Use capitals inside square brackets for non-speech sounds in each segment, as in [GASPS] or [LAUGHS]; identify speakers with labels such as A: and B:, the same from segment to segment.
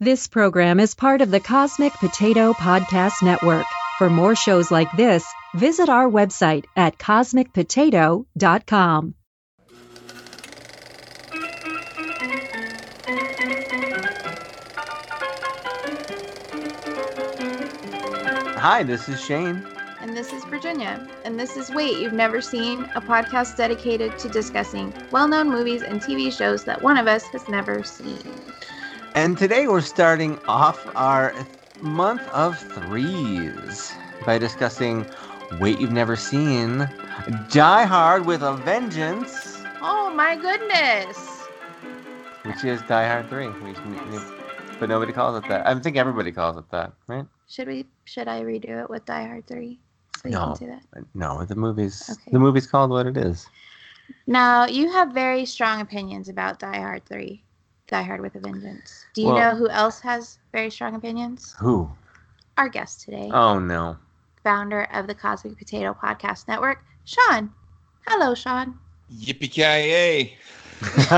A: This program is part of the Cosmic Potato Podcast Network. For more shows like this, visit our website at cosmicpotato.com.
B: Hi, this is Shane.
C: And this is Virginia. And this is Wait You've Never Seen, a podcast dedicated to discussing well known movies and TV shows that one of us has never seen.
B: And today we're starting off our month of threes by discussing Wait You've Never Seen, Die Hard with a Vengeance,
C: Oh my goodness!
B: which is Die Hard 3. We- we- But nobody calls it that. I think everybody calls it that, right?
C: Should we should I redo it with Die Hard 3? So you
B: No.
C: can see that.
B: No, the movie's
C: Okay.
B: the movie's called what it is.
C: Now you have very strong opinions about Die Hard 3. Die Hard with a Vengeance. Do you
B: Well-
C: know who else has very strong opinions?
B: Who?
C: Our guest today,
B: Oh no.
C: founder of the Cosmic Potato Podcast Network, Sean. Hello, Sean.
D: Yippee ki [LAUGHS]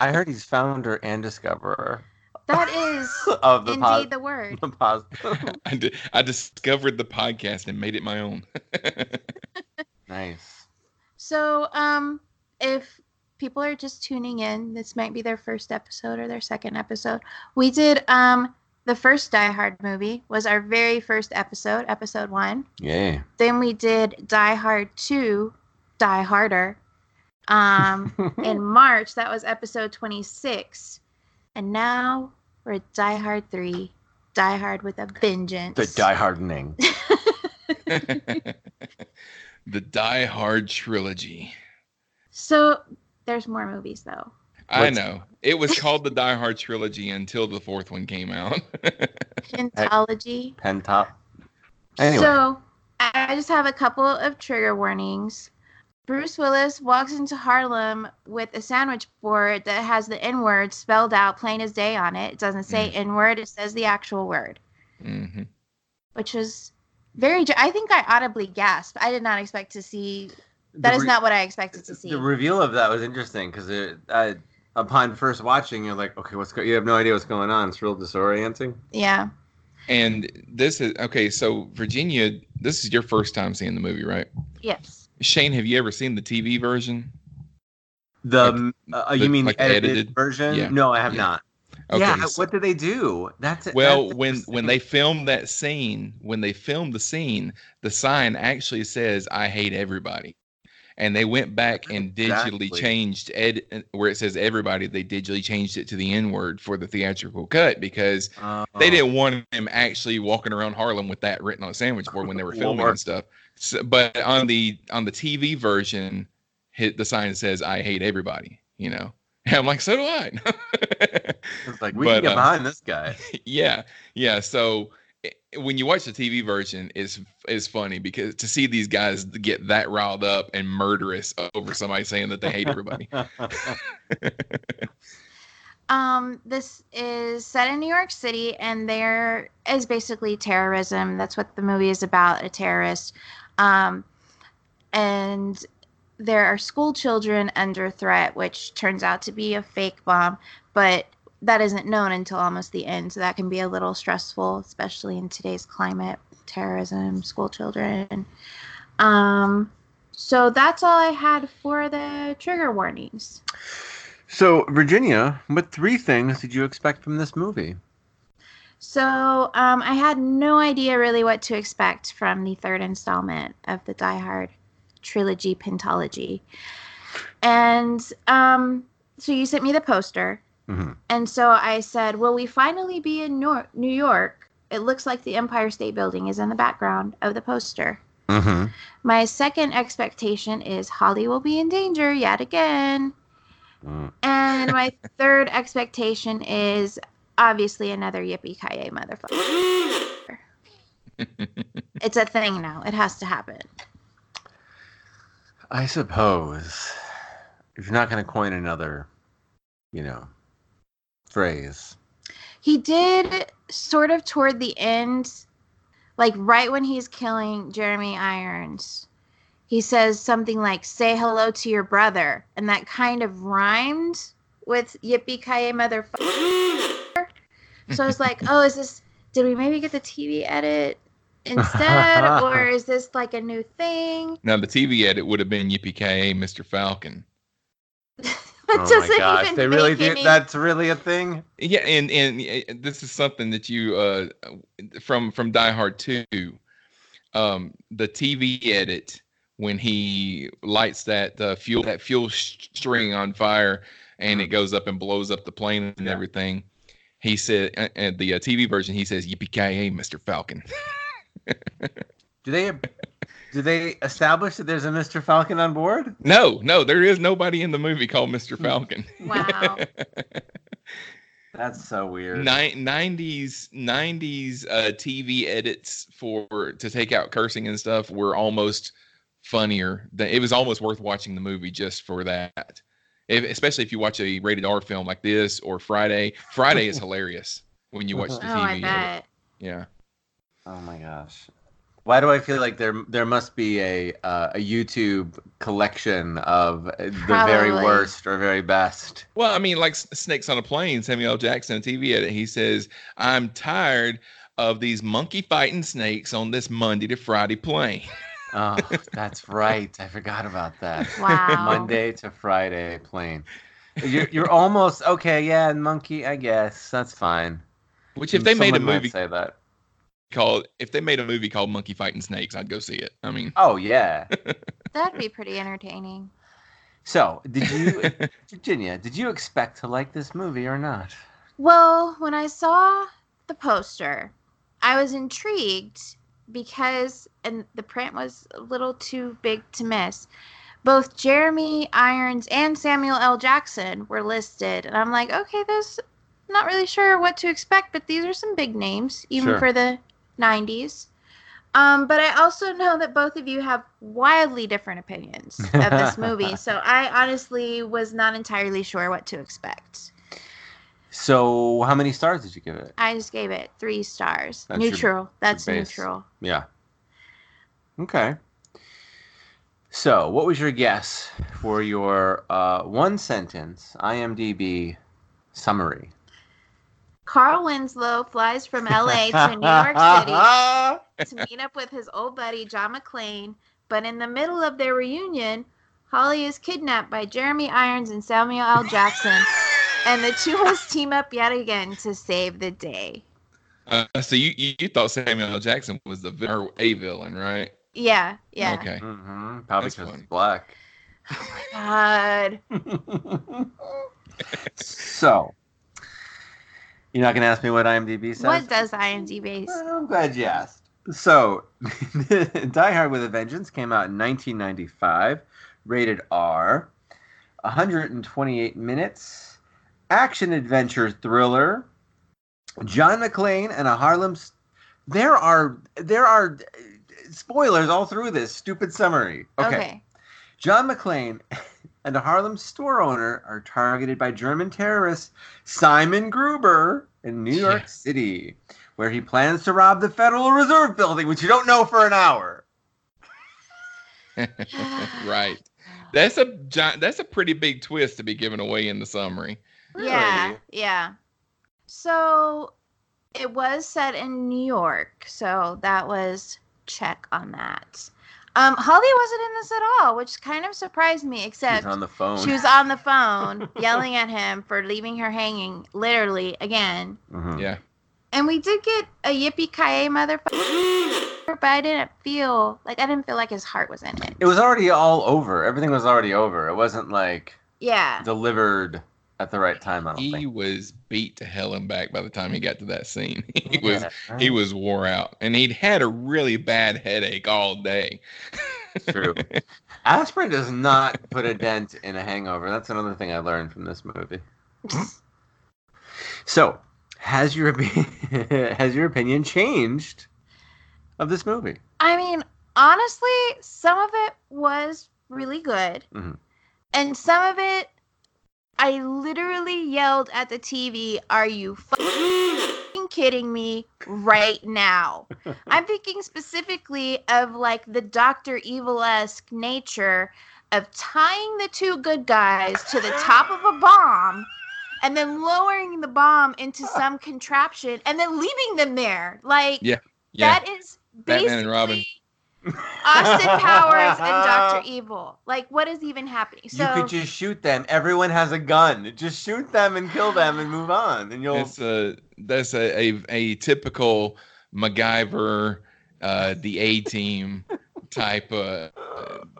B: I heard he's founder and discoverer
C: That is [LAUGHS]
B: of the
C: indeed
B: pos-
C: the word.
B: the pos- [LAUGHS]
D: I, di- I discovered the podcast and made it my own.
B: nice.
C: So, um, if people are just tuning in, this might be their first episode or their second episode. We did um the first Die Hard movie was our very first episode, episode one.
B: Yeah.
C: Then we did Die Hard two, Die Harder. Um, [LAUGHS] in March, that was episode twenty six, and now we're at Die Hard three, Die Hard with a Vengeance.
B: the Die Hardening. [LAUGHS] [LAUGHS]
D: the Die Hard trilogy.
C: So there's more movies though.
D: I
B: What's-
D: know. It was called the Die Hard trilogy until the fourth one came out. [LAUGHS]
C: Pentology.
B: Pen top. Anyway.
C: So I just have a couple of trigger warnings. Bruce Willis walks into Harlem with a sandwich board that has the N word spelled out plain as day on it. It doesn't say N word, it says the actual word,
D: hmm
C: which is very. I think I audibly gasped. I did not expect to see. That
B: The
C: is
B: re-
C: not what I expected to see.
B: The reveal of that was interesting because uh, upon first watching, you're like, okay, what's go-? you have no idea what's going on. It's real disorienting.
C: yeah.
D: And this is okay. So Virginia, this is your first time seeing the movie, right?
C: Yes.
D: Shane, have you ever seen the TV version?
B: The
D: Like,
B: uh,
D: the-
B: you mean
D: like
B: the edited,
D: edited?
B: version?
D: Yeah.
B: No, I have
D: Yeah.
B: not.
D: Okay.
B: yeah.
D: so-
B: What did they do? That's
D: well,
B: that's
D: when when they filmed that scene, when they filmed the scene, the sign actually says "I hate everybody," and they went back and digitally
B: Exactly.
D: changed ed where it says everybody. They digitally changed it to the N word for the theatrical cut because
B: Oh.
D: they didn't want him actually walking around Harlem with that written on a sandwich board when they were filming
B: Lord.
D: and stuff. So, but on the on the TV version, hit the sign says "I hate everybody." You know, and [LAUGHS] I'm like, so do I. [LAUGHS]
B: It's like we
D: but,
B: can get
D: uh,
B: behind this guy. [LAUGHS]
D: yeah yeah so when you watch the tv version it's it's funny because to see these guys get that riled up and murderous over somebody saying that they hate everybody [LAUGHS]
C: Um, this is set in New York City, and there is basically terrorism. That's what the movie is about a terrorist. Um, and there are school children under threat, which turns out to be a fake bomb, but that isn't known until almost the end. So that can be a little stressful, especially in today's climate terrorism, school children. Um, so that's all I had for the trigger warnings.
B: so, Virginia, what three things did you expect from this movie?
C: So um, I had no idea really what to expect from the third installment of the Die Hard trilogy pentology. And um, so you sent me the poster.
B: Mhm.
C: And so I said, Will we finally be in New York? It looks like the Empire State Building is in the background of the poster.
B: Mm-hmm.
C: My second expectation is Holly will be in danger yet again.
B: Mm.
C: And my [LAUGHS] third expectation is obviously another yippee ki motherfucker. [LAUGHS] it's a thing now. It has to happen.
B: I suppose if you're not going to coin another, you know, phrase.
C: He did sort of toward the end, like right when he's killing Jeremy Irons. He says something like "Say hello to your brother," and that kind of rhymed with Yippee Ki motherfucker. [LAUGHS] So I was like, oh, is this? Did we maybe get the TV edit instead, [LAUGHS] or is this like a new thing?
D: Now the TV edit would have been Yippee Ki Mr. Falcon. [LAUGHS]
C: It
B: oh my
C: doesn't
B: gosh,
C: even
B: they really
C: make
B: do.
C: any-
B: That's really a thing.
D: Yeah, and and uh, this is something that you uh from from Die Hard 2. Um the TV edit when he lights that uh, fuel that fuel sh- string on fire and it goes up and blows up the plane and
B: Mm-hmm. Yeah.
D: everything. He said uh, and the uh, TV version he says yippee ki Mr. Falcon.
B: Do they? [LAUGHS] Do they establish that there's a Mr. Falcon on board?
D: No, no, there is nobody in the movie called Mr. Falcon. [LAUGHS]
C: Wow. [LAUGHS]
B: That's so weird.
D: Ni- 90s 90s uh, TV edits for to take out cursing and stuff were almost funnier. Than, it was almost worth watching the movie just for that. If, especially if you watch a rated R film like this or Friday. Friday is [LAUGHS] hilarious when you watch the
C: Oh, I
D: TV.
C: bet.
D: Yeah.
B: Oh my gosh. Why do I feel like there there must be a uh, a YouTube collection of the very worst or very best?
D: Well, I mean, like S- Snakes on a Plane, Samuel Jackson, a TV edit, he says, I'm tired of these monkey fighting snakes on this Monday to Friday plane. [LAUGHS]
B: Oh, that's right. I forgot about that. [LAUGHS]
C: Wow.
B: Monday to Friday plane. You're you're almost okay. Yeah, monkey. I guess that's fine.
D: Which, if they made a movie
B: say that.
D: Called if they made a movie called Monkey Fighting Snakes, I'd go see it. I mean,
B: Oh yeah. [LAUGHS]
C: That'd be pretty entertaining.
B: So, did you, [LAUGHS] Virginia? Did you expect to like this movie or not?
C: Well, when I saw the poster, I was intrigued because, and the print was a little too big to miss. Both Jeremy Irons and Samuel L. Jackson were listed, and I'm like, okay, this not really sure what to expect, but these are some big names, even
B: Sure.
C: for the 90s. Um, but I also know that both of you have wildly different opinions of this movie, [LAUGHS] so I honestly was not entirely sure what to expect.
B: So, how many stars did you give it?
C: I just gave it three stars.
B: That's your-
C: neutral. That's
B: base.
C: neutral.
B: Yeah. Okay. So, what was your guess for your uh, one sentence IMDb summary?
C: Carl Winslow flies from LA to New York City [LAUGHS] to meet up with his old buddy John McClane, but in the middle of their reunion, Holly is kidnapped by Jeremy Irons and Samuel L. Jackson, and the two must team up yet again to save the day.
D: uh, so you, you you thought Samuel L. Jackson was the or a villain, right?
C: Yeah, yeah.
D: Okay.
B: hmm Probably
D: That's
B: because
D: funny.
B: it's black.
C: God. [LAUGHS]
B: so, you're not going to ask me what IMDb says?
C: What does IMDb say?
B: Well, I'm glad you asked. So, [LAUGHS] Die Hard with a Vengeance came out in 1995, rated R, 128 minutes, action adventure thriller. John McClane and a Harlem. s- There are there are spoilers all through this stupid summary. okay. John McClane and a Harlem store owner are targeted by German terrorist Simon Gruber in New York
D: Yeah.
B: City, where he plans to rob the Federal Reserve Building, which you don't know for an hour. [LAUGHS] [SIGHS]
D: right. That's a gi- that's a pretty big twist to be given away in the summary.
C: Yeah,
B: Really?
C: yeah. So it was set in New York, so that was check on that. Um, Holly wasn't in this at all, which kind of surprised me.
B: He's
C: Except
B: on the phone.
C: she was on the phone [LAUGHS] yelling at him for leaving her hanging, literally again.
B: Mhm.
D: Yeah.
C: And we did get a yippee ki motherfucker, but I didn't feel like I didn't feel like his heart was in it.
B: It was already all over. Everything was already over. It wasn't like
C: Yeah,
B: delivered at the right time. I don't
D: He
B: think.
D: was beat to hell and back by the time he got to that scene. [LAUGHS] He was
B: Yeah,
D: he was wore out, and he'd had a really bad headache all day.
B: True. [LAUGHS] Aspirin does not put a dent in a hangover. That's another thing I learned from this movie. [LAUGHS] So, has your opi- has your opinion changed of this movie?
C: I mean, honestly, some of it was really good.
B: Mhm.
C: And some of it, I literally yelled at the TV, Are you fucking [GASPS] kidding me right now? [LAUGHS] I'm thinking specifically of like the Dr. Evil esque nature of tying the two good guys to the top of a bomb and then lowering the bomb into ah. some contraption and then leaving them there. Like
D: Yeah. Yeah.
C: that is
D: Batman
C: basically
D: and Robin.
C: Austin [LAUGHS] Powers and Doctor Evil. Like what is even happening? So
B: you could just shoot them. Everyone has a gun. Just shoot them and kill them and move on, and you'll.
D: It's a that's a a, a typical MacGyver, uh, the A team [LAUGHS] type uh,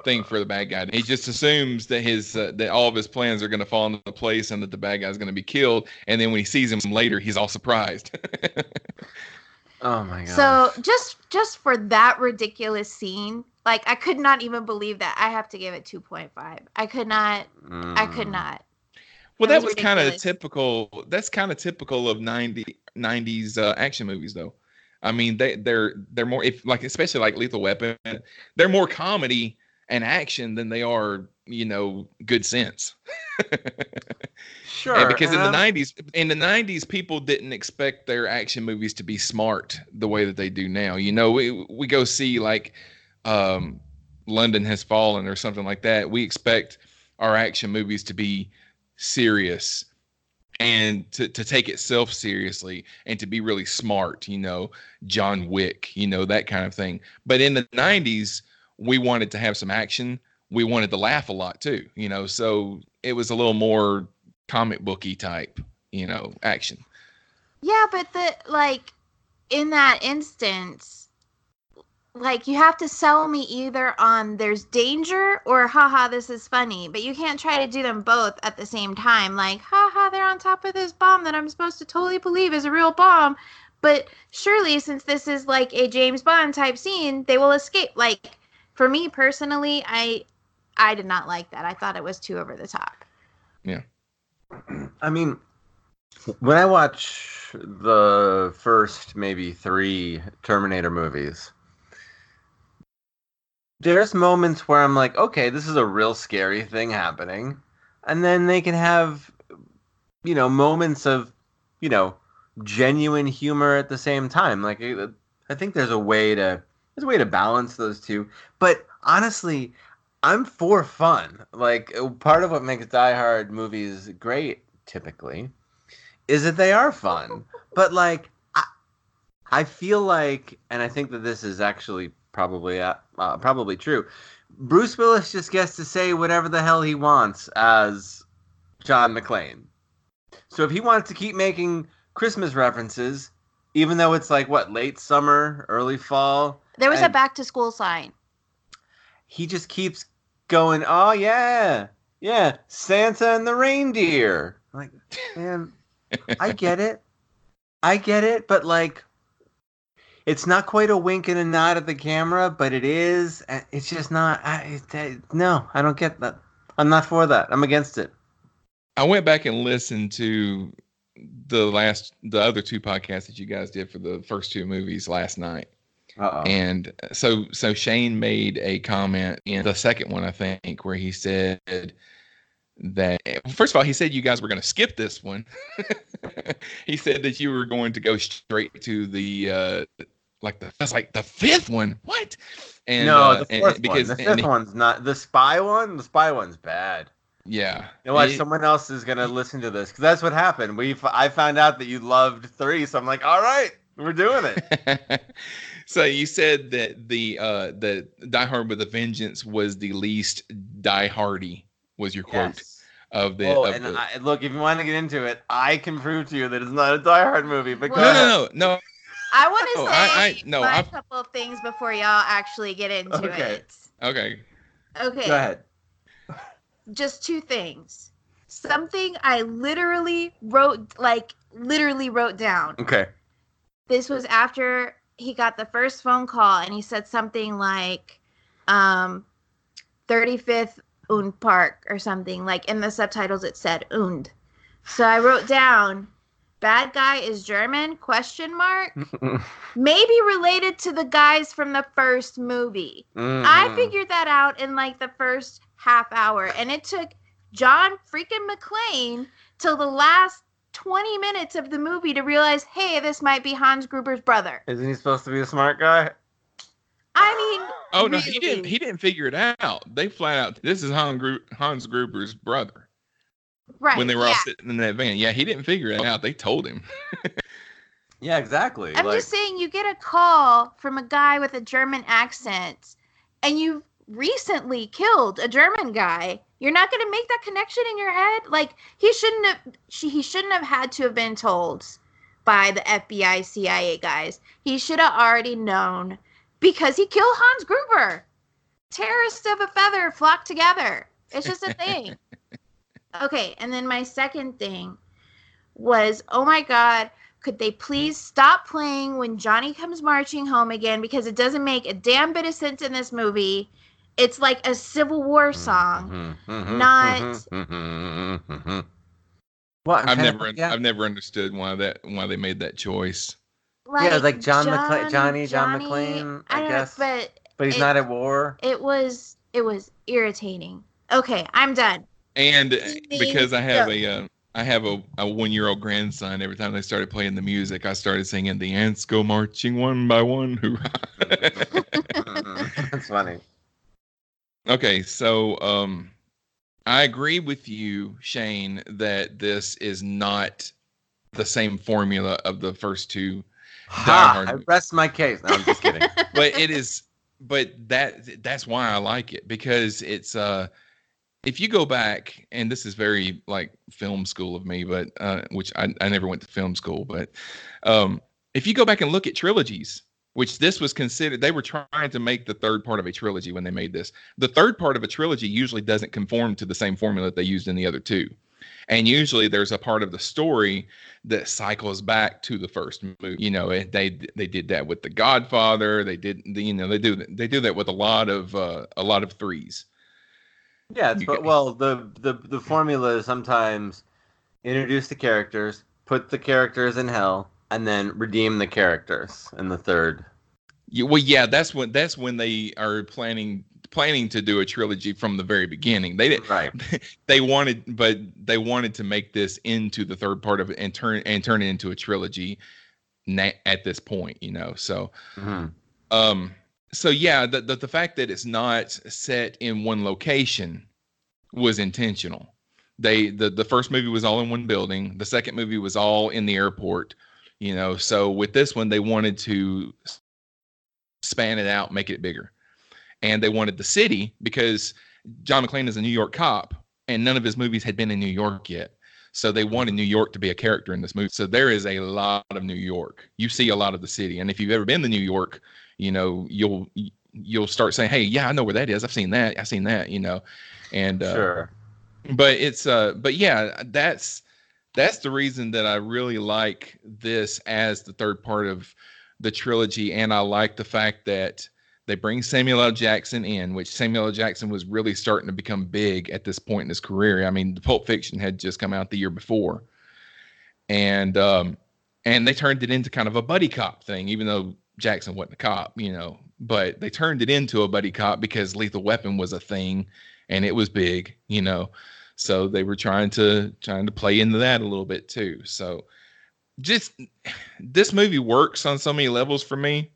D: thing for the bad guy. He just assumes that his uh, that all of his plans are going to fall into place and that the bad guy's going to be killed. And then when he sees him later, he's all surprised. [LAUGHS]
B: oh my god.
C: So just just for that ridiculous scene, like I could not even believe that. I have to give it 2.5. I could not I could
B: Mm.
C: not.
D: well,
C: That
D: that
C: was
D: was kind of typical. That's kind of typical of 90, 90s uh, action movies, though. I mean, they they're they're more if like especially like Lethal Weapon, they're more comedy and action than they are you know good sense. [LAUGHS]
B: Sure.
D: And because in
B: and
D: the
B: I'm-
D: '90s, in the '90s, people didn't expect their action movies to be smart the way that they do now. You know, we we go see like um, London Has Fallen or something like that. We expect our action movies to be serious and to, to take itself seriously and to be really smart. You know, John Wick, you know that kind of thing. But in the '90s, we wanted to have some action. We wanted to laugh a lot too. You know, so it was a little more comic booky type, you know, action.
C: Yeah, but the like in that instance, like you have to sell me either on there's danger or haha this is funny, but you can't try to do them both at the same time. Like haha they're on top of this bomb that I'm supposed to totally believe is a real bomb, but surely since this is like a James Bond type scene, they will escape. Like for me personally, I I did not like that. I thought it was too over the top. Yeah.
B: I mean, when I watch the first maybe three Terminator movies, there's moments where I'm like, okay, this is a real scary thing happening. And then they can have, you know, moments of, you know, genuine humor at the same time. Like, I I think there's a way to, there's a way to balance those two. But honestly, I'm for fun. Like uh, part of what makes Die Hard movies great, typically, is that they are fun. but like, I, I feel like, and I think that this is actually probably uh, uh, probably true. Bruce Willis just gets to say whatever the hell he wants as John McClane. So if he wants to keep making Christmas references, even though it's like what late summer, early fall,
C: There was a back to school sign.
B: he just keeps going, "Oh yeah, yeah, Santa and the reindeer." Like, man, I get it, I get it, but like, it's not quite a wink and a nod at the camera, but it is. It's just not. I, I no, I don't get that. I'm not for that. I'm against it.
D: I went back and listened to the last, the other two podcasts that you guys did for the first two movies last night.
B: Uh
D: And so, so Shane made a comment in the second one, I think, where he said that first of all, he said you guys were going to skip this one. [LAUGHS] he said that you were going to go straight to the uh like the that's like the fifth one. What? And
B: no,
D: uh,
B: the
D: and-
B: fourth
D: because
B: one. The
D: and
B: fifth one's not. The spy one. The spy one's bad.
D: yeah,
B: You know what?
D: It-
B: Someone else is gonna listen to this because that's what happened. We I found out that you loved three, so I'm like, all right, we're doing it. [LAUGHS]
D: so you said that the uh the Die Hard with a Vengeance was the least Die Hardy was your quote
B: Yes.
D: of the,
B: Oh,
D: of
B: and
D: the
B: I, look, if you want to get into it, I can prove to you that it's not a Die Hard movie. But go
D: no, no, no, no.
C: I want to say
D: I- I- no,
C: my
D: I've-
C: couple of things before y'all actually get into
B: Okay.
C: it.
D: Okay.
C: Okay.
B: Go ahead.
C: Just two things. Something I literally wrote, like literally wrote down.
B: Okay.
C: This was after he got the first phone call, and he said something like, um, 35th Und Park or something. Like in the subtitles, it said Und. So I wrote down, bad guy is German? Question mark. [LAUGHS] Maybe related to the guys from the first movie. I
B: Mhm.
C: figured that out in like the first half hour, and it took John freaking McClane till the last 20 minutes of the movie to realize, hey, this might be Hans Gruber's brother.
B: Isn't he supposed to be a smart guy?
C: I mean,
D: Oh no, he didn't. He didn't figure it out. They flat out. This is Hans, Gru- Hans Gruber's brother.
C: Right.
D: when they were
C: yeah.
D: all sitting in that van. Yeah, he didn't figure it oh. out. They told him. [LAUGHS]
B: Yeah, exactly.
C: I'm
B: like,
C: just saying, you get a call from a guy with a German accent, and you recently killed a German guy. You're not going to make that connection in your head. Like he shouldn't have. She, he shouldn't have had to have been told by the FBI, CIA guys. He should have already known because he killed Hans Gruber. Terrorists of a feather flock together. It's just a thing. [LAUGHS] okay, and then my second thing was, oh my god could they please stop playing when Johnny comes marching home again because it doesn't make a damn bit of sense in this movie. It's like a Civil War song.
B: Mhm, mhm,
C: not-
B: mhm, mhm, mhm. What? I'm
D: I've never,
B: think- yeah.
D: I've never understood why that, why they made that choice.
B: Yeah, like John McCla- Johnny John McClane, I
C: don't
B: guess.
C: know, but
B: but he's
C: it-
B: not at war.
C: it was it was irritating. Okay, I'm done.
D: And because I have
C: go.
D: a, uh, I have a, a one year old grandson. Every time they started playing the music, I started singing "The ants go marching one by one." Hoorah! [LAUGHS]
B: That's funny.
D: Okay, so um, I agree with you, Shane, that this is not the same formula of the first two,
B: Ha, I rest my case. No, I'm just kidding. [LAUGHS]
D: but it is. But that that's why I like it because it's uh if you go back and this is very like film school of me but uh which I, I never went to film school but um if you go back and look at trilogies which this was considered they were trying to make the third part of a trilogy when they made this. The third part of a trilogy usually doesn't conform to the same formula that they used in the other two. And usually there's a part of the story that cycles back to the first movie. You know they they did that with the godfather. They did you know they do they do that with a lot of uh, a lot of threes.
B: Yeah, but well, the, the the formula is sometimes introduce the characters, put the characters in hell, and then redeem the characters in the third.
D: Yeah, well, yeah, that's when that's when they are planning planning to do a trilogy from the very beginning. They didn't.
B: Right. [LAUGHS]
D: They wanted, but they wanted to make this into the third part of it and turn and turn it into a trilogy. Na- at this point, you know, so
B: hmm
D: um, so yeah, the, the the fact that it's not set in one location was intentional. They the the first movie was all in one building. The second movie was all in the airport. You know, so with this one, they wanted to span it out, make it bigger, and they wanted the city because John McClane is a New York cop, and none of his movies had been in New York yet. So they wanted New York to be a character in this movie. So there is a lot of New York. You see a lot of the city, and if you've ever been to New York, you know you'll you'll start saying, "Hey, yeah, I know where that is. I've seen that. I've seen that." You know, and uh,
B: Sure.
D: but it's uh, but yeah, that's that's the reason that I really like this as the third part of the trilogy, and I like the fact that they bring Samuel L. Jackson in, which Samuel L. Jackson was really starting to become big at this point in his career. I mean, the Pulp Fiction had just come out the year before, and um, and they turned it into kind of a buddy cop thing, even though Jackson wasn't a cop, you know. But they turned it into a buddy cop because Lethal Weapon was a thing, and it was big, you know. So they were trying to trying to play into that a little bit too. So just this movie works on so many levels for me.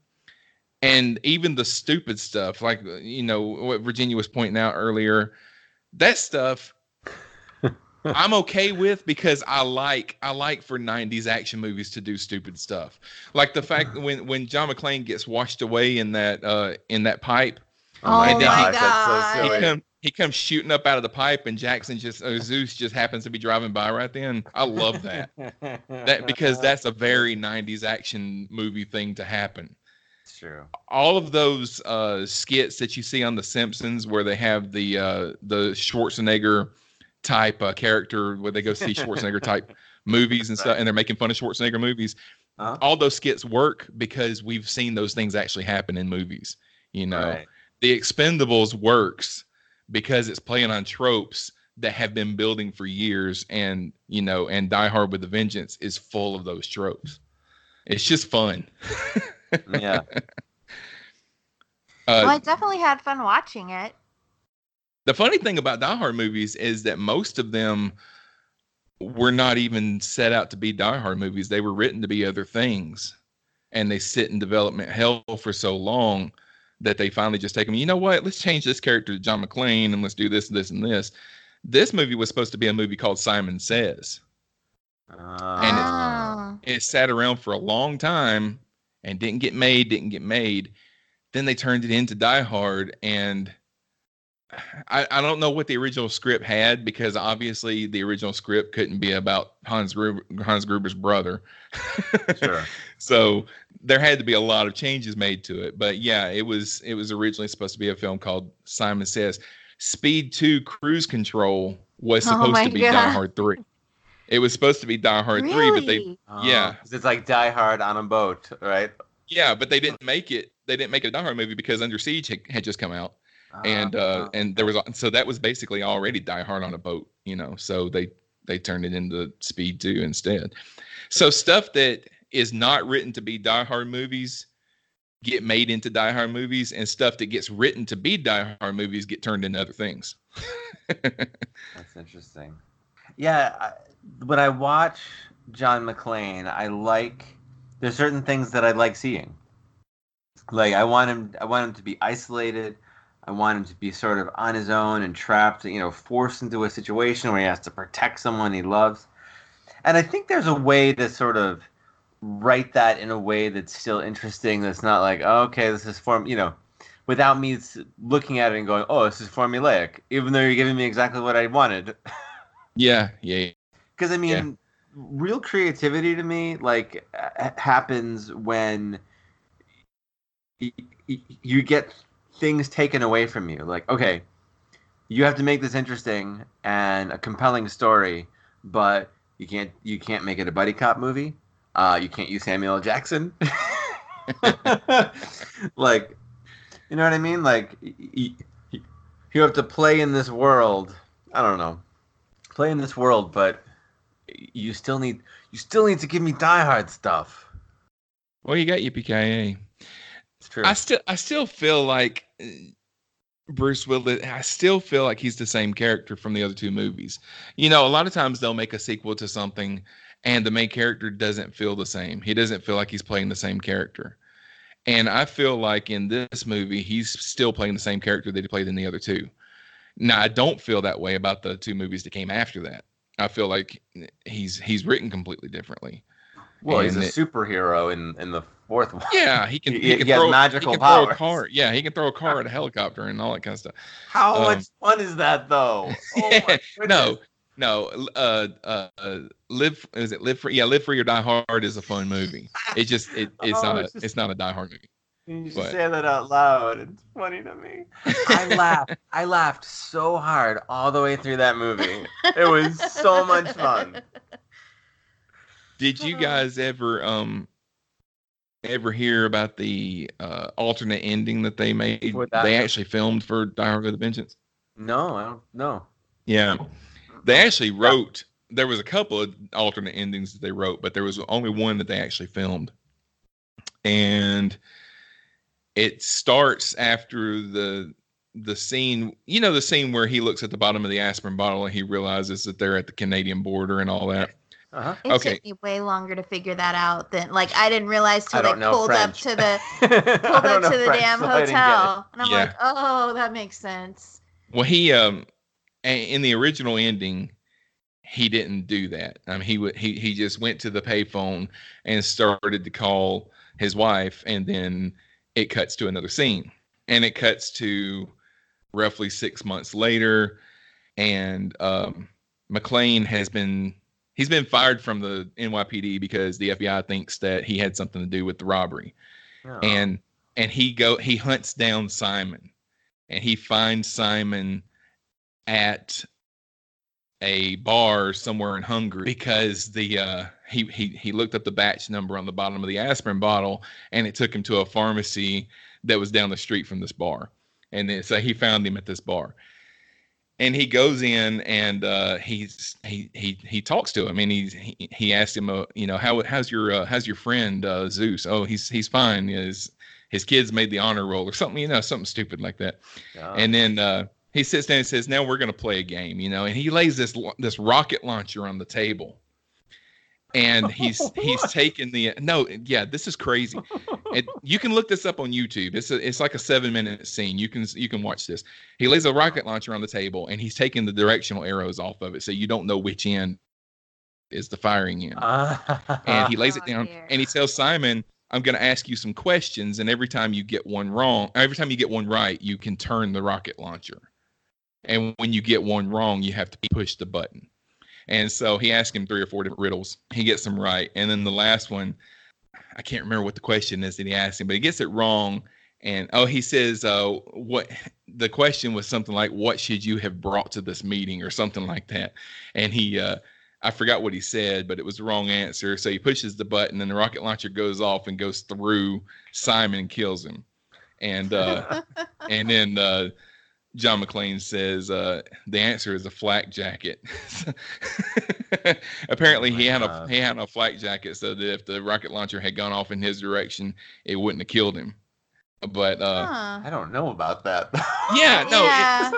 D: And even the stupid stuff like you know what virginia was pointing out earlier that stuff [LAUGHS] i'm okay with because i like i like for 90s action movies to do stupid stuff. Like the fact when when john mcclane gets washed away in that uh in that pipe
B: Oh my
D: my
B: gosh, that's
C: God.
B: so
D: he come he comes shooting up out of the pipe and jackson just uh, zeus just happens to be driving by right then i love that [LAUGHS] that because that's a very 90s action movie thing to happen
B: It's true.
D: all of those uh, skits that you see on The Simpsons, where they have the uh, the Schwarzenegger type uh, character, where they go see [LAUGHS] Schwarzenegger type movies and stuff, and they're making fun of Schwarzenegger movies.
B: Huh?
D: All those skits work because we've seen those things actually happen in movies. You know,
B: Right.
D: The Expendables works because it's playing on tropes that have been building for years, and you know, and Die Hard with a Vengeance is full of those tropes. It's just fun. [LAUGHS]
B: Yeah.
D: Uh,
C: well, I definitely had fun watching it.
D: The funny thing about Die Hard movies is that most of them were not even set out to be Die Hard movies. They were written to be other things. And they sit in development hell for so long that they finally just take them, you know what, let's change this character to John McClane and let's do this, this, and this. This movie was supposed to be a movie called Simon Says. Ah. And
C: oh.
D: It sat around for a long time and didn't get made, didn't get made. Then they turned it into Die Hard, and I, I don't know what the original script had because obviously the original script couldn't be about Hans Gruber, Hans Gruber's brother.
B: Sure. [LAUGHS]
D: so there had to be a lot of changes made to it. But yeah, it was it was originally supposed to be a film called Simon Says. Speed 2 Cruise Control was
C: Oh
D: supposed
C: my
D: to be
C: God.
D: Die Hard 3. It was supposed to be Die Hard 3, but they
C: Really?
D: Yeah.
B: 'cause it's like Die Hard on a boat, right?
D: yeah, but they didn't make it. They didn't make it a Die Hard movie because Under Siege had, had just come out. and uh, and there was so that was basically already Die Hard on a boat, you know. So they they turned it into Speed Two instead. So stuff that is not written to be Die Hard movies get made into Die Hard movies, and stuff that gets written to be Die Hard movies get turned into other things. [LAUGHS]
B: That's interesting. Yeah, I, when I watch John McClane, I like there's certain things that I like seeing. Like I want him I want him to be isolated. I want him to be sort of on his own and trapped, you know, forced into a situation where he has to protect someone he loves. And I think there's a way to sort of write that in a way that's still interesting. That's not like, oh, okay, this is form, you know, without me looking at it and going, oh, this is formulaic, even though you're giving me exactly what I wanted. [LAUGHS]
D: yeah, yeah,
B: Because I mean, real creativity to me like happens when y- y- you get things taken away from you. Like, okay, you have to make this interesting and a compelling story, but you can't you can't make it a buddy cop movie. Uh, you can't use Samuel Jackson. [LAUGHS] like, you know what I mean? Like, you have to play in this world. I don't know, play in this world, but you still need you still need to give me Die Hard stuff.
D: Well, you got Yippee
B: It's true.
D: I still I still feel like uh, Bruce Willis. I still feel like he's the same character from the other two movies. You know, a lot of times they'll make a sequel to something, and the main character doesn't feel the same. He doesn't feel like he's playing the same character. And I feel like in this movie, he's still playing the same character that he played in the other two. Now, I don't feel that way about the two movies that came after that. I feel like he's he's written completely differently.
B: well, he's a
D: it-
B: superhero in in the fourth one.
D: Yeah, he can. [LAUGHS]
B: He-
D: He, can throw,
B: magical
D: he can throw a car. Yeah, he can throw a car at a helicopter and all that kind of stuff.
B: How
D: Um,
B: much fun is that though? [LAUGHS] Oh [LAUGHS]
D: no. No. Uh, uh, uh, live. Is it live free? Yeah, live free or die hard is a fun movie. It just it, [LAUGHS] it's
B: Oh,
D: not a
B: it's just-
D: it's not a die hard movie.
B: You should
D: But-
B: say that out loud. It's funny to me. I laughed. I laughed so hard all the way through that movie. It was so much fun.
D: Did you [LAUGHS] guys ever um ever hear about the uh alternate ending that they made?
B: That-
D: They actually filmed for Die Hard with a Vengeance.
B: No, I don't know.
D: Yeah. They actually wrote there was a couple of alternate endings that they wrote, but there was only one that they actually filmed. And it starts after the the scene, you know, the scene where he looks at the bottom of the aspirin bottle and he realizes that they're at the Canadian border and all that.
B: Uh-huh.
C: It
D: Okay.
C: took me way longer to figure that out than like I didn't realize till they pulled
B: French.
C: up to the [LAUGHS] pulled up to the
B: French,
C: damn
B: so I didn't get it.
C: hotel, and I'm
D: Yeah.
C: like, oh, that makes sense.
D: Well, he um a- in the original ending, he didn't do that. I mean, he would he he just went to the payphone and started to call his wife, and then it cuts to another scene, and it cuts to roughly six months later, and um, McClane has been he's been fired from the NYPD because the FBI thinks that he had something to do with the robbery
B: Oh.
D: and and he go he hunts down Simon and he finds Simon at a bar somewhere in Hungary because the uh he he he looked up the batch number on the bottom of the aspirin bottle and it took him to a pharmacy that was down the street from this bar. And then so he found him at this bar. And he goes in and uh he's he he he talks to him and he's he, he asked him uh, you know how how's your uh, how's your friend uh Zeus? Oh he's he's fine. His his kids made the honor roll or something you know something stupid like that.
B: Yeah.
D: and then uh he sits down and says now we're going to play a game you know and he lays this this rocket launcher on the table and he's [LAUGHS] he's taken the no yeah this is crazy And [LAUGHS] you can look this up on YouTube. It's a, it's like a seven minute scene. You can you can watch this. He lays a rocket launcher on the table and he's taking the directional arrows off of it, so you don't know which end is the firing end. and he lays it [LAUGHS]
C: Oh,
D: down
C: dear.
D: and he tells Simon, "I'm going to ask you some questions, and every time you get one wrong, every time you get one right, you can turn the rocket launcher. And when you get one wrong, you have to push the button." And so he asked him three or four different riddles. He gets them right, and then the last one, I can't remember what the question is that he asked him, but he gets it wrong. And oh, he says, uh, "What?" The question was something like, "What should you have brought to this meeting?" or something like that. And he, uh, I forgot what he said, but it was the wrong answer. So he pushes the button, and the rocket launcher goes off and goes through Simon and kills him. And uh, [LAUGHS] and then uh, John McClane says uh, the answer is a flak jacket. [LAUGHS] Apparently,
B: Oh
D: he had a
B: God.
D: he had a flak jacket so that if the rocket launcher had gone off in his direction, it wouldn't have killed him. But uh,
C: Huh.
B: I don't know about that. [LAUGHS]
D: yeah, no, it-
C: Yeah.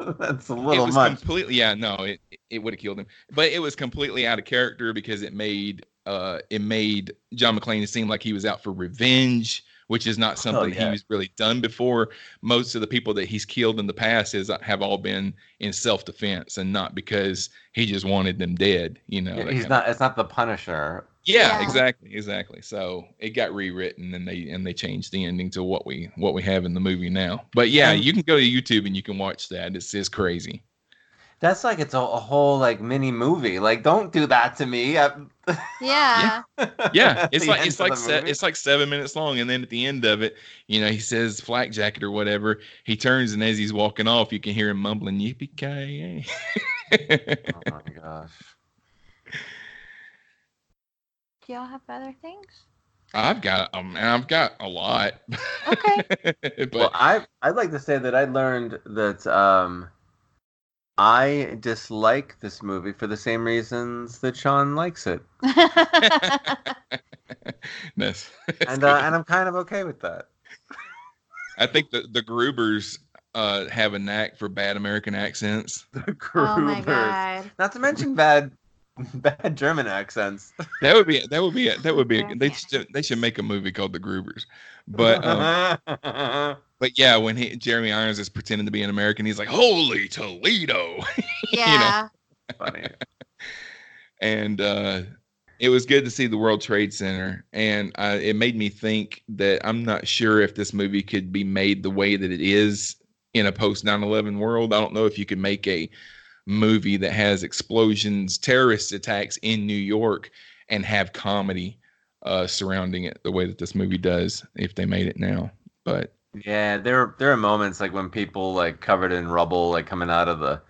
C: [LAUGHS]
B: That's a
D: it was
B: much.
D: completely yeah no it it would have killed him but it was completely out of character because it made uh it made john mcclane seem like he was out for revenge which is not oh, something
B: yeah.
D: he's really done before most of the people that he's killed in the past has have all been in self-defense and not because he just wanted them dead you know
B: Yeah, he's
D: kind of-
B: not. It's not the Punisher.
D: yeah,
C: Yeah.
D: exactly exactly so it got rewritten and they and they changed the ending to what we what we have in the movie now but yeah
B: And-
D: you can go to youtube and you can watch that it's, it's crazy
B: That's like it's a, a whole like mini movie. Like, don't do that to me. I- [LAUGHS]
C: Yeah.
D: yeah [LAUGHS] it's like it's like se- it's like seven minutes long and then at the end of it you know he says flak jacket or whatever he turns and as he's walking off you can hear him mumbling yippee ki [LAUGHS]
B: oh my gosh.
C: Do y'all have other things?
D: i've got um i've got a lot
C: Okay.
D: but
B: well, I I'd like to say that I learned that um, I dislike this movie for the same reasons that Sean likes it, [LAUGHS] [LAUGHS]
D: that's,
B: and uh, and I'm kind of okay with that.
D: i think the the grubers uh have a knack for bad american accents [LAUGHS]
B: The
C: oh my god.
B: Not to mention bad bad German accents.
D: that would be that would be that would be they should they should make a movie called the grubers but um, But yeah, when he Jeremy Irons is pretending to be an American, he's like, "Holy Toledo!" [LAUGHS]
C: Yeah.
B: funny.
D: and uh, it was good to see the World Trade Center, and uh, it made me think that I'm not sure if this movie could be made the way that it is in a post 9/11 world. I don't know if you could make a movie that has explosions, terrorist attacks in New York, and have comedy uh, surrounding it the way that this movie does if they made it now. But
B: Yeah, there there are moments like when people like covered in rubble like coming out of the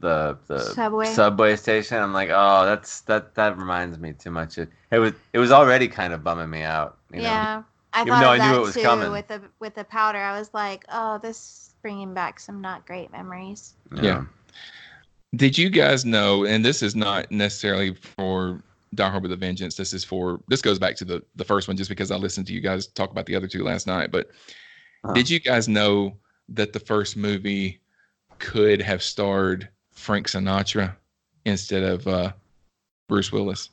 B: the the
C: Subway.
B: subway station. I'm like, oh, that's that that reminds me too much. It, it was it was already kind of bumming me out. You know?
C: yeah. I
B: Even
C: thought of
B: I knew
C: that
B: it was
C: too
B: coming.
C: with the with the powder. I was like, oh, this is bringing back some not great memories.
D: Yeah. Did you guys know? And this is not necessarily for Die Hard with a Vengeance. This is for this goes back to the the first one, just because I listened to you guys talk about the other two last night. But
B: Huh.
D: did you guys know that the first movie could have starred Frank Sinatra instead of uh, Bruce Willis?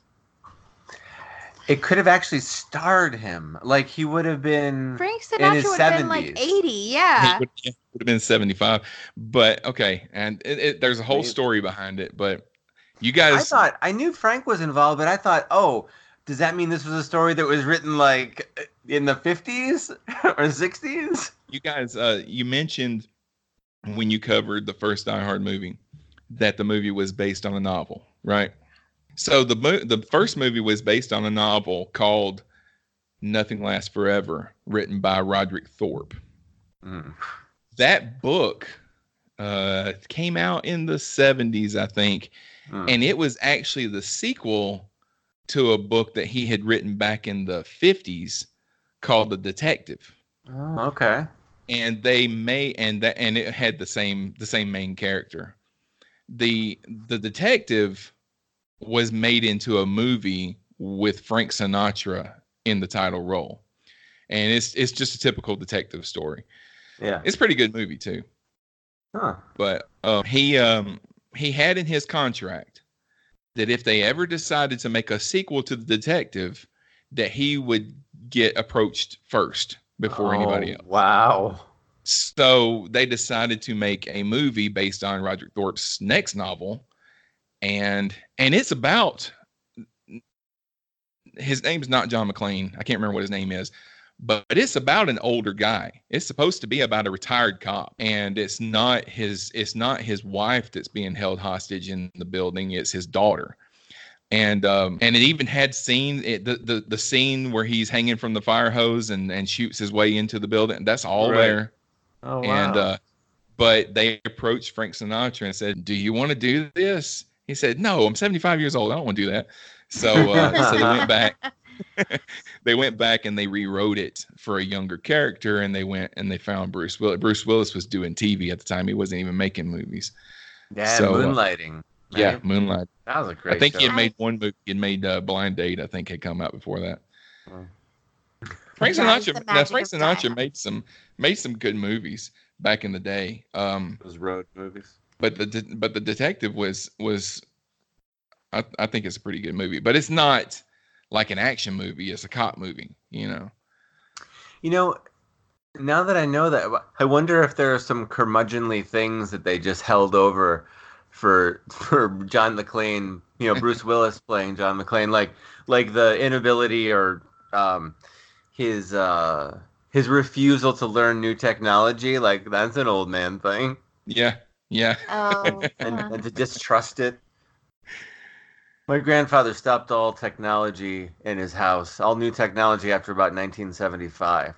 B: It could have actually starred him. Like he would have been.
C: Frank
B: In his
C: Sinatra would have been like 80. Yeah.
D: It would, it would have been seventy five. But okay, and it, it, there's a whole story behind it. But you guys,
B: I
D: guys,
B: thought I knew Frank was involved, but I thought, oh, does that mean this was a story that was written like in the 50s [LAUGHS] or 60s?
D: you guys uh you mentioned when you covered the first Die Hard movie that the movie was based on a novel, right? So the mo- the first movie was based on a novel called Nothing Lasts Forever, written by Roderick Thorpe.
B: Mm.
D: That book uh came out in the 70s, I think,
B: Mm.
D: and it was actually the sequel to a book that he had written back in the 50s called The Detective
B: Oh, okay.
D: and they may and that and it had the same the same main character the the detective was made into a movie with frank sinatra in the title role and it's it's just a typical detective story
B: Yeah.
D: it's a pretty good movie too
B: Huh.
D: but uh, he um he had in his contract that if they ever decided to make a sequel to the detective that he would get approached first before oh, anybody
B: Oh,
D: else.
B: Wow.
D: So they decided to make a movie based on Roger Thorpe's next novel, and and it's about his name's not John McClane. I can't remember what his name is, but it's about an older guy. It's supposed to be about a retired cop, and it's not his. It's not his wife that's being held hostage in the building. It's his daughter. And um, and it even had scene it, the, the the scene where he's hanging from the fire hose and and shoots his way into the building. That's all
B: Right.
D: there.
B: Oh, wow.
D: And uh, but they approached Frank Sinatra and said, "Do you want to do this?" He said, "No, I'm 75 years old. I don't want to do that." So uh, so they went back. [LAUGHS] [LAUGHS] they went back and they rewrote it for a younger character, and they went and they found Bruce Willis. Bruce Willis was doing TV at the time. He wasn't even making movies.
B: yeah,
D: so, uh,
B: moonlighting.
D: Yeah. Moonlight.
B: That was a great
D: I think
B: show.
D: he had made one movie. He had made uh, Blind Date. I think had come out before that.
B: Oh. [LAUGHS]
D: Frank
C: That is the
D: Sinatra. Now, Frank Sinatra made some made some good movies back in the day. Um,
B: Those road movies.
D: but the de- but the detective was was I, I think it's a pretty good movie but it's not like an action movie it's a cop movie you know
B: You know, now that I know that, I wonder if there are some curmudgeonly things that they just held over for [LAUGHS] for John McClane. You know, Bruce [LAUGHS] Willis playing John McClane, like like the inability or um, his uh, his refusal to learn new technology. Like that's an old man thing,
D: yeah yeah
C: Oh, [LAUGHS]
B: and,
C: huh.
B: and to distrust it. My grandfather stopped all technology in his house, all new technology after about 1975.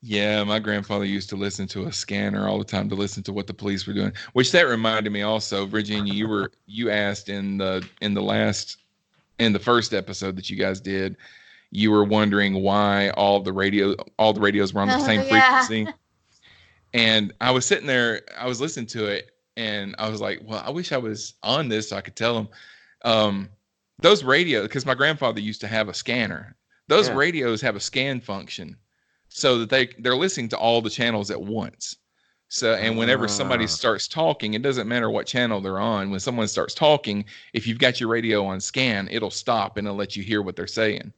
D: yeah my grandfather used to listen to a scanner all the time to listen to what the police were doing which that reminded me also virginia you were you asked in the in the last in the first episode that you guys did you were wondering why all the radio all the radios were on the
C: Oh, [LAUGHS]
D: same
C: yeah.
D: frequency and I was sitting there, I was listening to it, and I was like, "Well, I wish I was on this so I could tell them." Um, those radios, because my grandfather used to have a scanner. Those
B: Yeah.
D: radios have a scan function, so that they they're listening to all the channels at once. So, and whenever somebody
B: Ah.
D: starts talking, it doesn't matter what channel they're on. When someone starts talking, if you've got your radio on scan, it'll stop and it'll let you hear what they're saying,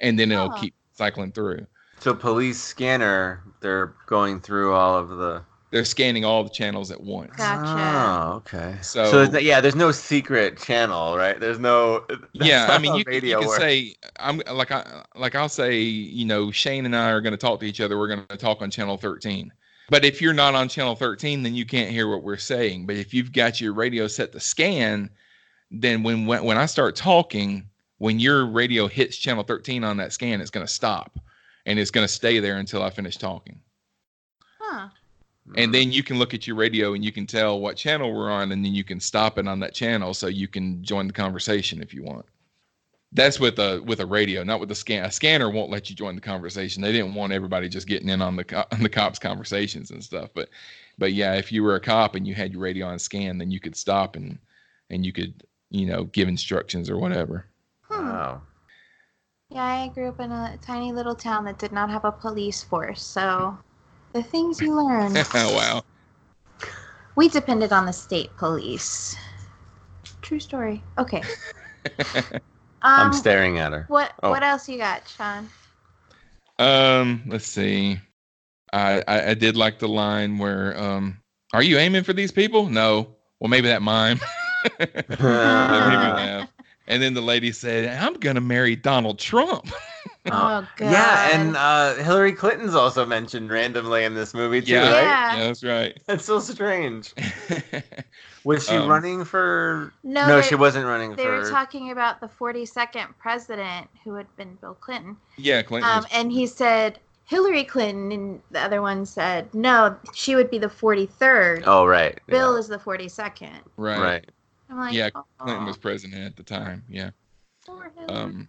D: and then it'll
C: Oh.
D: keep cycling through.
B: So police scanner, they're going through all of the.
D: They're scanning all the channels at once.
C: Gotcha.
B: Oh, okay.
D: So-
B: So, there's no- yeah, there's no secret channel, right? There's no. [LAUGHS]
D: yeah i mean
B: how [LAUGHS]
D: you, can- you can say i'm like i like i'll say you know shane and i are going to talk to each other we're going to talk on channel 13 but if you're not on channel 13 then you can't hear what we're saying but if you've got your radio set to scan then when when, when i start talking when your radio hits channel 13 on that scan it's going to stop and it's going to stay there until i finish talking
C: Huh.
D: And then you can look at your radio and you can tell what channel we're on and then you can stop it on that channel so you can join the conversation if you want that's with a with a radio not with a scan a scanner won't let you join the conversation they didn't want everybody just getting in on the on the cops conversations and stuff but but yeah if you were a cop and you had your radio on scan then you could stop and and you could you know give instructions or whatever.
B: Wow.
C: Yeah, I grew up in a tiny little town that did not have a police force, so the things you learn. [LAUGHS]
D: wow
C: we depended on the state police. True story. Okay. [LAUGHS]
B: I'm
C: Um,
B: staring at her.
C: what
B: Oh.
C: what else you got, Sean?
D: Um, let's see. I, I I did like the line where um, are you aiming for these people? No. Well, maybe that mime. [LAUGHS] that made me laugh. And then the lady said, "I'm gonna marry Donald Trump." [LAUGHS]
C: Oh, God.
B: Yeah, and uh, Hillary Clinton's also mentioned randomly in this movie too,
D: yeah,
B: right?
C: Yeah.
D: yeah, that's right. [LAUGHS]
B: That's so strange. [LAUGHS] Was she
D: Um,
B: running for?
C: no,
B: No,
C: they-
B: she wasn't running
C: They
B: for.
C: were talking about the 42nd president, who had been Bill Clinton.
D: yeah, Clinton.
C: Um,
D: was-
C: and he said Hillary Clinton, and the other one said no, she would be the 43rd.
B: oh right.
C: Bill
B: yeah.
C: is the 42nd.
D: right.
B: right.
C: I'm like,
D: Yeah,
C: "Aw,
D: Clinton was president at the time. Yeah.
C: poor Hillary."
D: Um,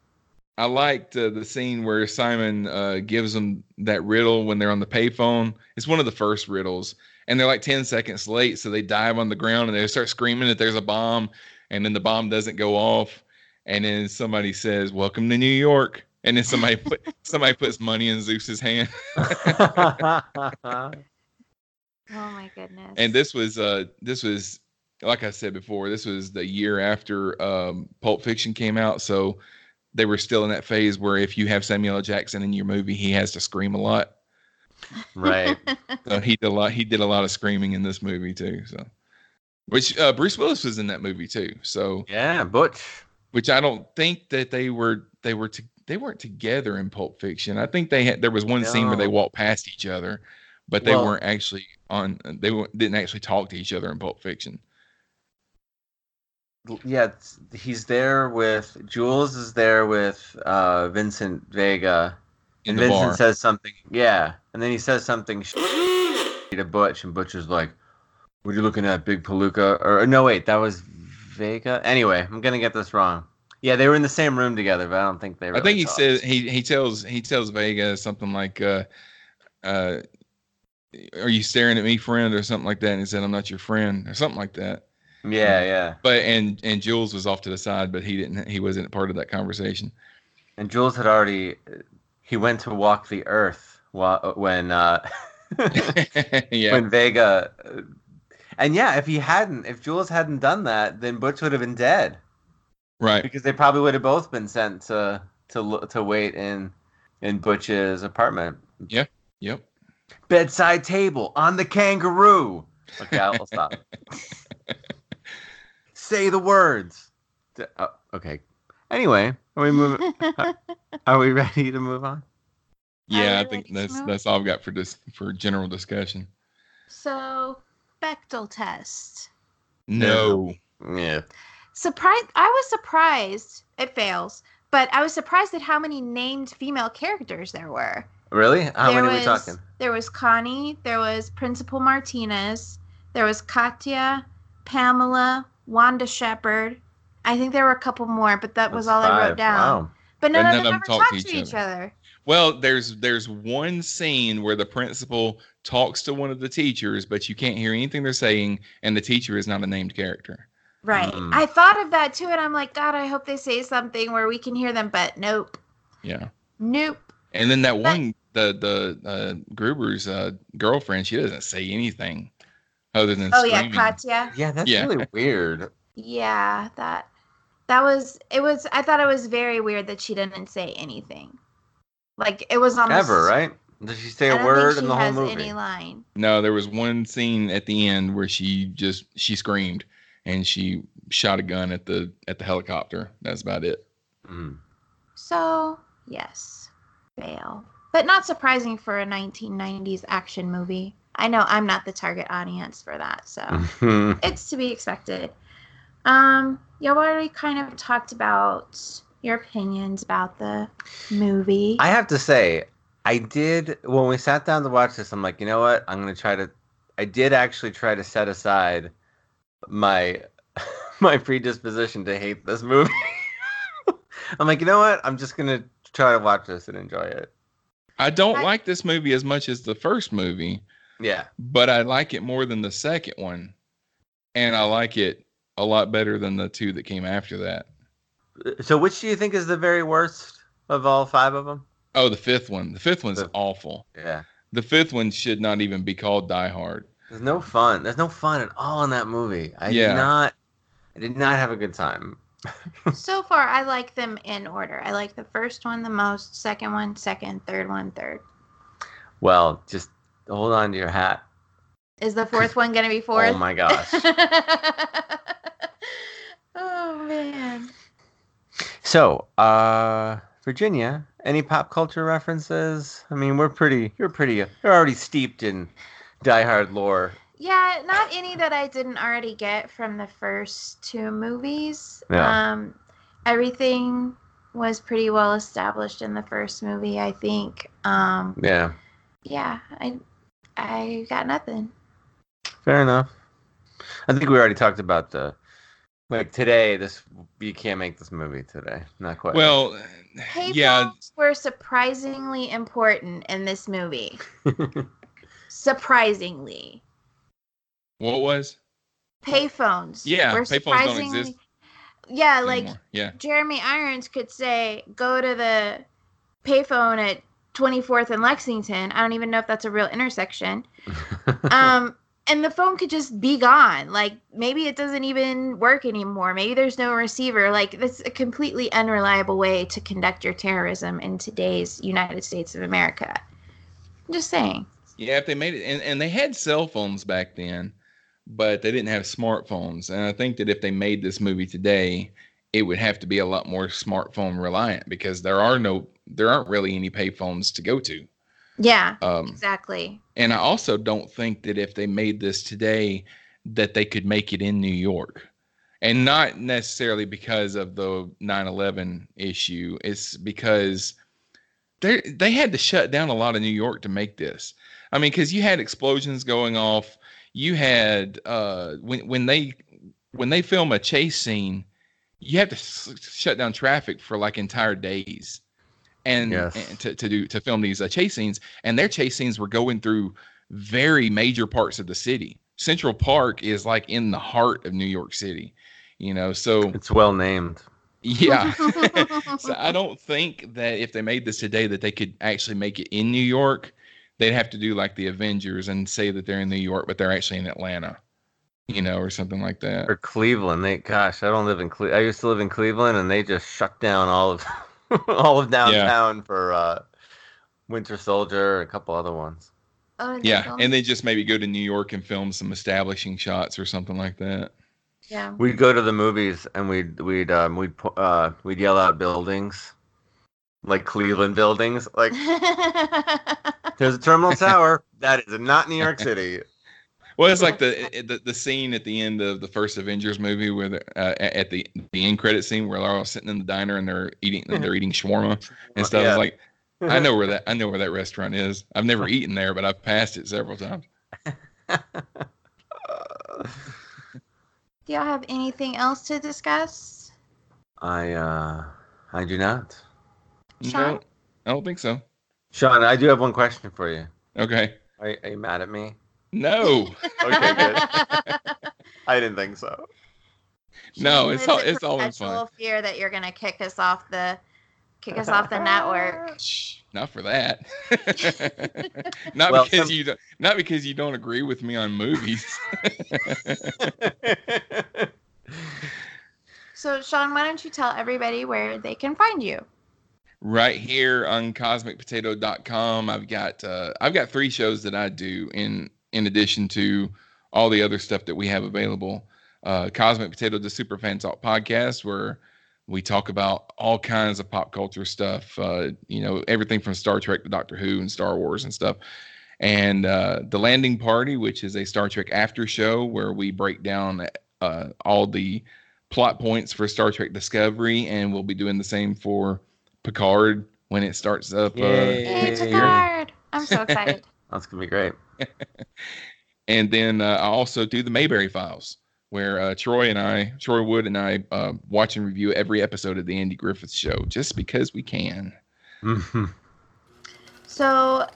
D: I liked uh, the scene where Simon uh, gives them that riddle when they're on the payphone. It's one of the first riddles, and they're like 10 seconds late. So they dive on the ground and they start screaming that there's a bomb, and then the bomb doesn't go off. And then somebody says, Welcome to New York. And then somebody put [LAUGHS] somebody puts money in Zeus's hand. [LAUGHS]
C: oh my goodness.
D: And this was uh this was like I said before, this was the year after um Pulp Fiction came out. So they were still in that phase where if you have Samuel L. Jackson in your movie, he has to scream a lot.
B: Right. [LAUGHS]
D: So he did a lot. He did a lot of screaming in this movie too. So, which uh, Bruce Willis was in that movie too. So,
B: yeah, Butch.
D: which I don't think that they were they were to, they weren't together in Pulp Fiction. I think they had there was one scene where they walked past each other, but they
B: Well-
D: weren't actually on. They weren't- didn't actually talk to each other in Pulp Fiction.
B: Yeah, he's there with Jules is there with uh, Vincent Vega,
D: In
B: and Vincent
D: bar.
B: says something. Yeah, and then he says something to Butch, and Butch is like, "What are you looking at, Big Palooka?" Or no, wait, that was Vega. Anyway, I'm gonna get this wrong. Yeah, they were in the same room together, but I don't think they.
D: I think he
B: talked.
D: said he he tells he tells Vega something like, uh, uh, "Are you staring at me, friend?" or something like that. And he said, "I'm not your friend," or something like that.
B: Yeah, yeah.
D: But and and Jules was off to the side, but he didn't. He wasn't part of that conversation.
B: And Jules had already. He went to walk the earth while, when uh, [LAUGHS]
D: yeah,
B: when Vega. uh, And yeah, if he hadn't, if Jules hadn't done that, then Butch would have been dead
D: right.
B: because they probably would have both been sent to to to wait in in Butch's apartment. Yeah.
D: Yep.
B: Bedside table on the kangaroo. Okay, I'll stop. [LAUGHS] Say the words. D- uh, okay. Anyway, are we moving? [LAUGHS] Are we ready to move on?
D: Yeah, I think that's that's all I've got for this for general discussion.
C: so, Bechdel test.
D: No.
B: Yeah.
C: Surprised. I was surprised. It fails, but I was surprised at how many named female characters there were.
B: Really? How
C: there
B: many
C: was,
B: are we talking?
C: There was Connie. There was Principal Martinez. There was Katya, Pamela, Wanda Shepard. I think there were a couple more, but that was
B: That's
C: all I wrote down.
B: Wow.
C: But none,
D: But
C: of them ever talked to each, other.
D: Well, there's there's one scene where the principal talks to one of the teachers, but you can't hear anything they're saying, and the teacher is not a named character.
C: Right.
B: Mm.
C: I thought of that too, and I'm like, God, I hope they say something where we can hear them, but nope.
D: Yeah.
C: Nope.
D: And then that
C: But-
D: one, the the uh, Gruber's uh, girlfriend, she doesn't say anything other than
C: Oh yeah. Katya.
B: Yeah, that's
D: Yeah.
B: really weird.
C: Yeah, that that was it was I thought it was very weird that she didn't say anything. Like it was almost
B: Ever, right? Did she say
C: I
B: a
C: don't
B: word in the whole movie?
C: any line.
D: No, there was one scene at the end where she just she screamed and she shot a gun at the at the helicopter. That's about it.
B: Mm.
C: So yes, fail, but not surprising for a 1990s action movie. I know I'm not the target audience for that, so [LAUGHS] it's to be expected. Um, y'all already kind of talked about your opinions about the movie.
B: I have to say, I did when we sat down to watch this. I'm like, you know what? I'm gonna try to. I did actually try to set aside my [LAUGHS] my predisposition to hate this movie. [LAUGHS] I'm like, you know what? I'm just gonna try to watch this and enjoy it.
D: I don't
C: I-
D: like this movie as much as the first movie,
B: Yeah.
D: but I like it more than the second one, and I like it a lot better than the two that came after that.
B: Uh, so, which do you think is the very worst of all five of them?
D: Oh, the fifth one. The fifth one's
B: The-
D: awful.
B: Yeah.
D: The fifth one should not even be called Die Hard.
B: There's no fun. There's no fun at all in that movie. I
D: Yeah.
B: did not. I did not have a good time. [LAUGHS]
C: so far, I like them in order. I like the first one the most, second one, second, third one, third.
B: Well, just hold on to your hat.
C: Is the fourth one gonna be [LAUGHS] fourth?
B: Oh my gosh. [LAUGHS]
C: oh man.
B: So, uh, Virginia, any pop culture references? I mean, we're pretty. You're pretty. You're already steeped in Die Hard lore.
C: Yeah, not any that I didn't already get from the first two movies.
B: Yeah.
C: Um, everything was pretty well established in the first movie, I think. Um,
B: Yeah,
C: yeah, I, I got nothing.
B: fair enough. I think we already talked about the. Like today, this you can't make this movie today. Not quite.
D: Well,
C: Payphones
D: yeah,
C: were surprisingly important in this movie. [LAUGHS] surprisingly,
D: what was?
C: payphones.
D: Yeah,
C: were
D: payphones don't exist
C: Yeah, like
D: anymore. yeah,
C: Jeremy Irons could say, "Go to the payphone at 24th and Lexington." I don't even know if that's a real intersection. [LAUGHS] um, and the phone could just be gone. Like maybe it doesn't even work anymore. Maybe there's no receiver. Like that's a completely unreliable way to conduct your terrorism in today's United States of America. I'm just saying.
D: Yeah, if they made it, and, and they had cell phones back then, but they didn't have smartphones. And I think that if they made this movie today, it would have to be a lot more smartphone reliant because there are no, there aren't really any payphones to go to.
C: Yeah,
D: Um,
C: exactly.
D: and I also don't think that if they made this today, that they could make it in New York. And not necessarily because of the 9/11 issue. It's because they they had to shut down a lot of New York to make this. I mean, because you had explosions going off. You had uh, when when they when they film a chase scene, you have to s- shut down traffic for like entire days, and,
B: Yes.
D: and to, to do to film these uh, chase scenes. And their chase scenes were going through very major parts of the city. Central Park is like in the heart of New York City, you know. So
B: It's well named.
D: yeah, [LAUGHS] [LAUGHS] so I don't think that if they made this today that they could actually make it in New York. They'd have to do like the Avengers and say that they're in New York, but they're actually in Atlanta, you know, or something like that.
B: Or Cleveland. They gosh, I don't live in Cle- I used to live in Cleveland and they just shut down all of [LAUGHS] all of downtown for uh Winter Soldier a couple other ones.
C: Oh,
D: Yeah,
C: no.
D: and then just maybe go to New York and film some establishing shots or something like that.
C: yeah.
B: We'd go to the movies and we'd we'd um we'd po- uh we'd yell out buildings. Like Cleveland buildings. Like [LAUGHS] there's a terminal [LAUGHS] tower. That is not New York City.
D: Well, it's like the the, the scene at the end of the first Avengers movie where they're, uh, at the the end credit scene where they're all sitting in the diner and they're eating they're eating shawarma and stuff.
B: Yeah.
D: It's like I know where that I know where that restaurant is. I've never [LAUGHS] eaten there, but I've passed it several times.
C: Do y'all have anything else to discuss?
B: I uh I do not.
C: Sean?
D: No, I don't think so.
B: Sean, I do have one question for you.
D: Okay.
B: Are, are you mad at me?
D: No.
B: Okay, good. [LAUGHS] I didn't think so.
D: No, it's all- it's all in
C: perpetual
D: fun.
C: fear that you're gonna kick us off the kick us off the network. [LAUGHS]
D: Shh, not for that. [LAUGHS] not
B: Well,
D: because
B: some-
D: you don't, not because you don't agree with me on movies.
C: So Sean, why don't you tell everybody where they can find you?
D: right here on cosmicpotato.com i've got uh, i've got three shows that i do in in addition to all the other stuff that we have available uh, cosmic potato the super fan talk podcast where we talk about all kinds of pop culture stuff uh, you know everything from star trek to doctor who and star wars and stuff and uh, the landing party which is a star trek after show where we break down uh, all the plot points for star trek discovery and we'll be doing the same for Picard when it starts up. Uh,
B: Yay.
C: Hey, Picard! I'm so excited. [LAUGHS]
B: That's gonna be great.
D: And then uh, I also do the Mayberry Files, where uh, Troy and I, Troy Wood and I, uh, watch and review every episode of the Andy Griffith Show, just because we can. [LAUGHS]
C: So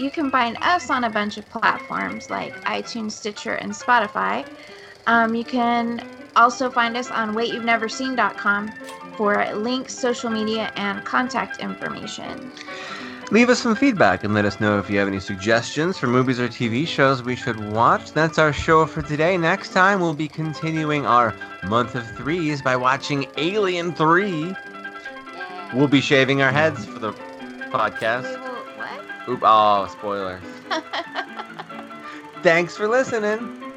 C: you can find us on a bunch of platforms like iTunes, Stitcher, and Spotify. Um, you can also find us on waityou'veneverseen.com for links, social media, and contact information.
B: Leave us some feedback and let us know if you have any suggestions for movies or TV shows we should watch. That's our show for today. Next time, we'll be continuing our month of threes by watching Alien 3. We'll be shaving our heads for the podcast.
C: what?
B: Oop, oh, spoilers. [LAUGHS] Thanks for listening.